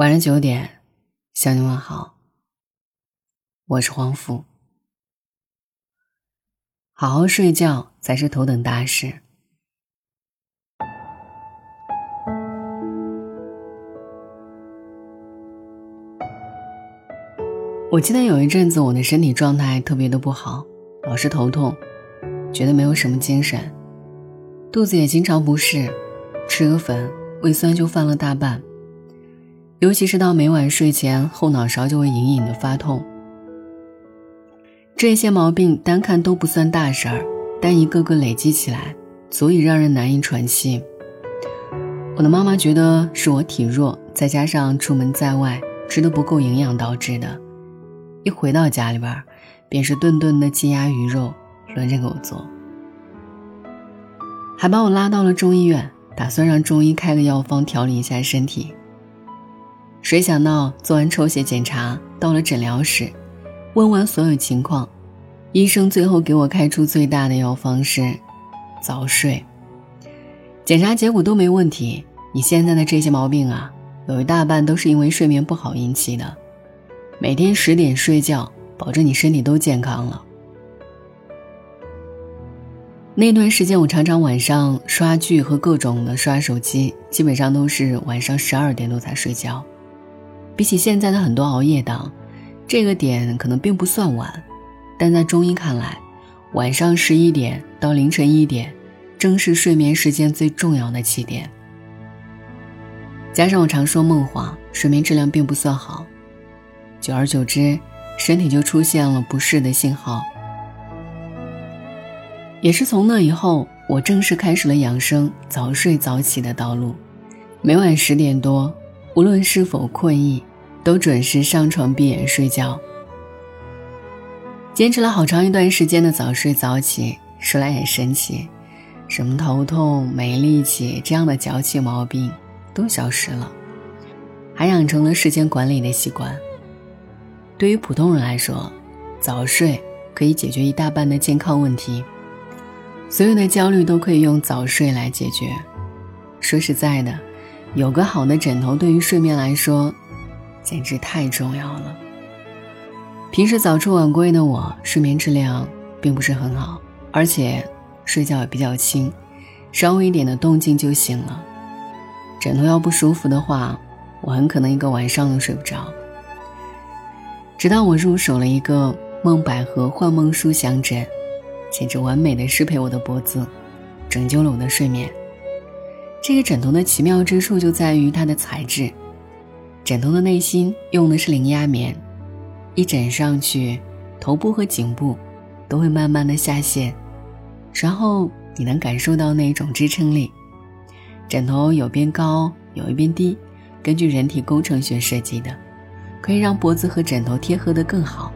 晚上九点，向你问好。我是黄甫。好好睡觉才是头等大事。我记得有一阵子，我的身体状态特别的不好，老是头痛，觉得没有什么精神，肚子也经常不适，吃个粉，胃酸就犯了大半。尤其是到每晚睡前，后脑勺就会隐隐的发痛。这些毛病单看都不算大事儿，但一个个累积起来，足以让人难以喘息。我的妈妈觉得是我体弱，再加上出门在外吃的不够营养导致的。一回到家里边，便是顿顿的鸡鸭鱼肉轮着给我做，还把我拉到了中医院，打算让中医开个药方调理一下身体。谁想到做完抽血检查，到了诊疗室，问完所有情况，医生最后给我开出最大的药方是早睡。检查结果都没问题，你现在的这些毛病啊，有一大半都是因为睡眠不好引起的。每天十点睡觉，保证你身体都健康了。那段时间，我常常晚上刷剧和各种的刷手机，基本上都是晚上十二点多才睡觉。比起现在的很多熬夜党，这个点可能并不算晚，但在中医看来，晚上十一点到凌晨一点，正是睡眠时间最重要的起点。加上我常说梦话，睡眠质量并不算好，久而久之，身体就出现了不适的信号。也是从那以后，我正式开始了养生、早睡早起的道路，每晚十点多，无论是否困意。都准时上床闭眼睡觉，坚持了好长一段时间的早睡早起，说来也神奇，什么头痛、没力气这样的脚气毛病都消失了，还养成了时间管理的习惯。对于普通人来说，早睡可以解决一大半的健康问题，所有的焦虑都可以用早睡来解决。说实在的，有个好的枕头对于睡眠来说。简直太重要了。平时早出晚归的我，睡眠质量并不是很好，而且睡觉也比较轻，稍微一点的动静就醒了。枕头要不舒服的话，我很可能一个晚上都睡不着。直到我入手了一个梦百合幻梦舒享枕，简直完美的适配我的脖子，拯救了我的睡眠。这个枕头的奇妙之处就在于它的材质。枕头的内心用的是零压棉，一枕上去，头部和颈部都会慢慢的下陷，然后你能感受到那一种支撑力。枕头有边高有一边低，根据人体工程学设计的，可以让脖子和枕头贴合的更好。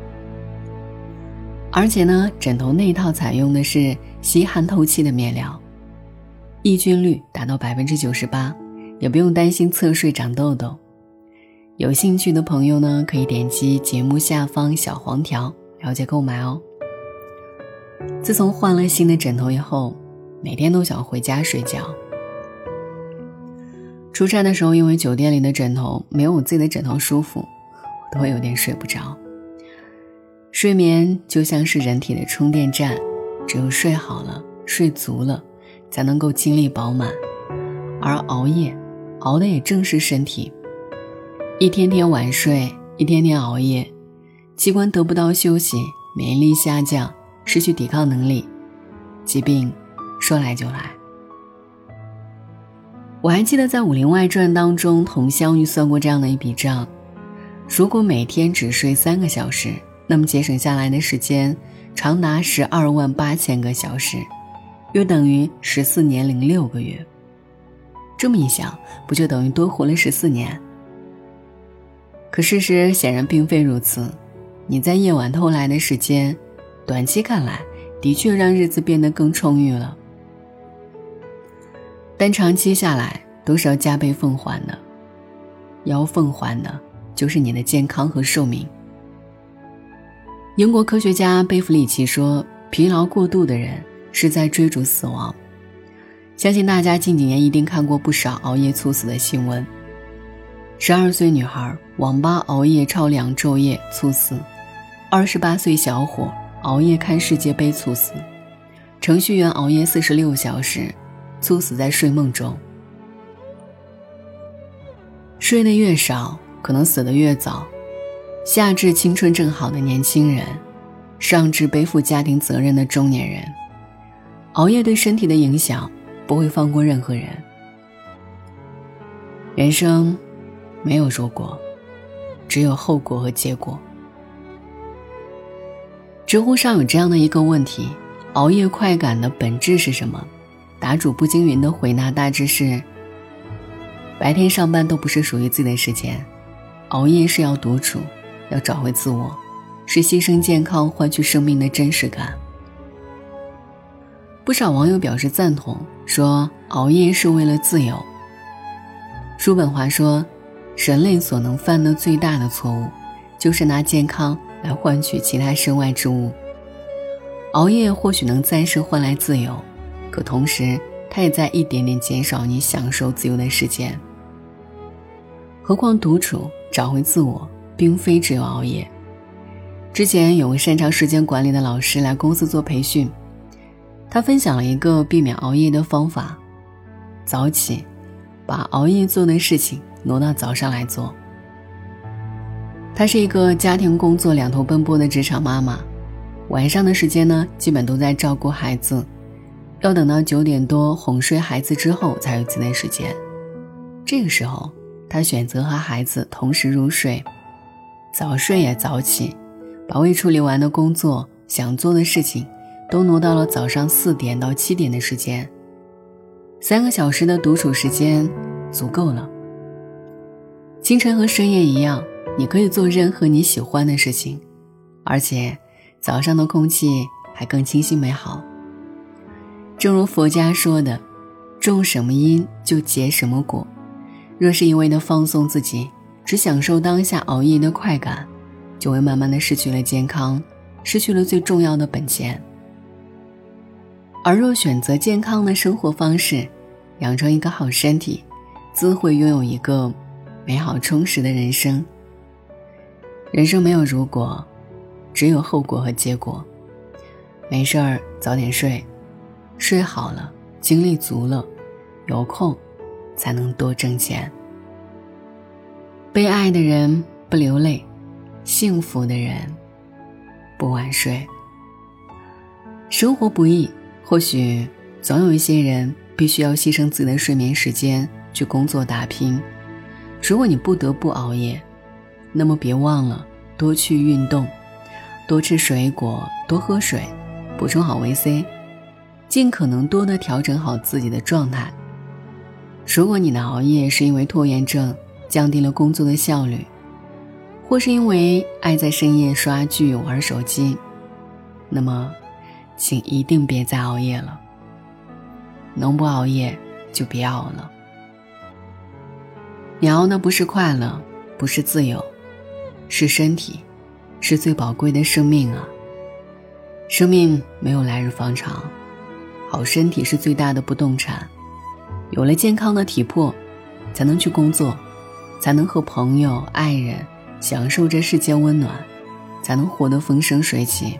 而且呢，枕头内套采用的是吸汗透气的面料，抑菌率达到百分之九十八，也不用担心侧睡长痘痘。有兴趣的朋友呢，可以点击节目下方小黄条了解购买哦。自从换了新的枕头以后，每天都想回家睡觉。出差的时候，因为酒店里的枕头没有我自己的枕头舒服，我都会有点睡不着。睡眠就像是人体的充电站，只有睡好了、睡足了，才能够精力饱满。而熬夜，熬的也正是身体。一天天晚睡，一天天熬夜，器官得不到休息，免疫力下降，失去抵抗能力，疾病说来就来。我还记得在《武林外传》当中，佟湘玉算过这样的一笔账：如果每天只睡三个小时，那么节省下来的时间长达十二万八千个小时，约等于十四年零六个月。这么一想，不就等于多活了十四年？可事实显然并非如此，你在夜晚偷来的时间，短期看来的确让日子变得更充裕了，但长期下来都是要加倍奉还的，要奉还的就是你的健康和寿命。英国科学家贝弗里奇说：“疲劳过度的人是在追逐死亡。”相信大家近几年一定看过不少熬夜猝死的新闻。十二岁女孩网吧熬夜超两昼夜猝死，二十八岁小伙熬夜看世界杯猝死，程序员熬夜四十六小时猝死在睡梦中。睡得越少，可能死得越早。下至青春正好的年轻人，上至背负家庭责任的中年人，熬夜对身体的影响不会放过任何人。人生没有如果，只有后果和结果。知乎上有这样的一个问题：熬夜快感的本质是什么？答主不惊云的回答大致是：白天上班都不是属于自己的时间，熬夜是要独处。要找回自我，是牺牲健康换取生命的真实感。不少网友表示赞同，说熬夜是为了自由。叔本华说，人类所能犯的最大的错误，就是拿健康来换取其他身外之物。熬夜或许能暂时换来自由，可同时，它也在一点点减少你享受自由的时间。何况独处，找回自我。并非只有熬夜。之前有个擅长时间管理的老师来公司做培训，他分享了一个避免熬夜的方法：早起，把熬夜做的事情挪到早上来做。她是一个家庭工作两头奔波的职场妈妈，晚上的时间呢，基本都在照顾孩子，要等到九点多哄睡孩子之后才有自己的时间。这个时候，她选择和孩子同时入睡。早睡也早起，把未处理完的工作、想做的事情，都挪到了早上四点到七点的时间。三个小时的独处时间足够了。清晨和深夜一样，你可以做任何你喜欢的事情，而且早上的空气还更清新美好。正如佛家说的：“种什么因就结什么果。”若是一味的放纵自己。只享受当下熬夜的快感，就会慢慢的失去了健康，失去了最重要的本钱。而若选择健康的生活方式，养成一个好身体，自会拥有一个美好充实的人生。人生没有如果，只有后果和结果。没事儿早点睡，睡好了，精力足了，有空才能多挣钱。被爱的人不流泪，幸福的人不晚睡。生活不易，或许总有一些人必须要牺牲自己的睡眠时间去工作打拼。如果你不得不熬夜，那么别忘了多去运动，多吃水果，多喝水，补充好维 C，尽可能多的调整好自己的状态。如果你的熬夜是因为拖延症，降低了工作的效率，或是因为爱在深夜刷剧玩手机，那么，请一定别再熬夜了。能不熬夜就别熬了。你熬的不是快乐，不是自由，是身体，是最宝贵的生命啊！生命没有来日方长，好身体是最大的不动产。有了健康的体魄，才能去工作。才能和朋友、爱人享受这世间温暖，才能活得风生水起。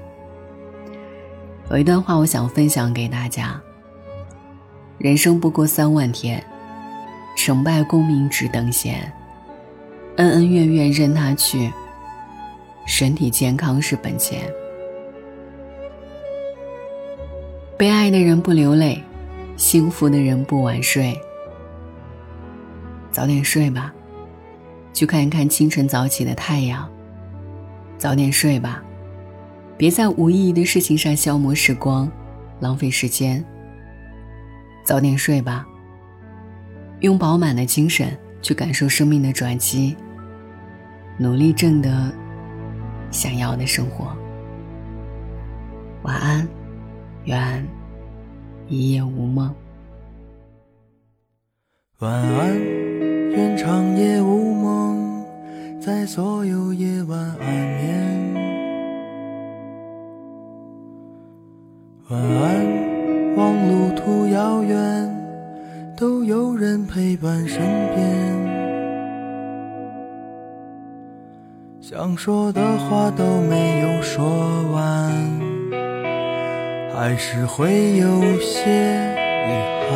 有一段话，我想分享给大家：人生不过三万天，成败功名只等闲，恩恩怨怨任他去，身体健康是本钱。被爱的人不流泪，幸福的人不晚睡。早点睡吧。去看一看清晨早起的太阳。早点睡吧，别在无意义的事情上消磨时光，浪费时间。早点睡吧，用饱满的精神去感受生命的转机，努力挣得想要的生活。晚安，愿一夜无梦。晚安，愿长夜无梦。在所有夜晚安眠，身边。想说的话都没有说完，还是会有些遗憾。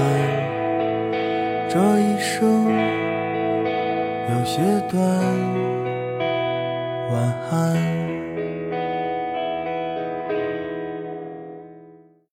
这一生有些短，晚安。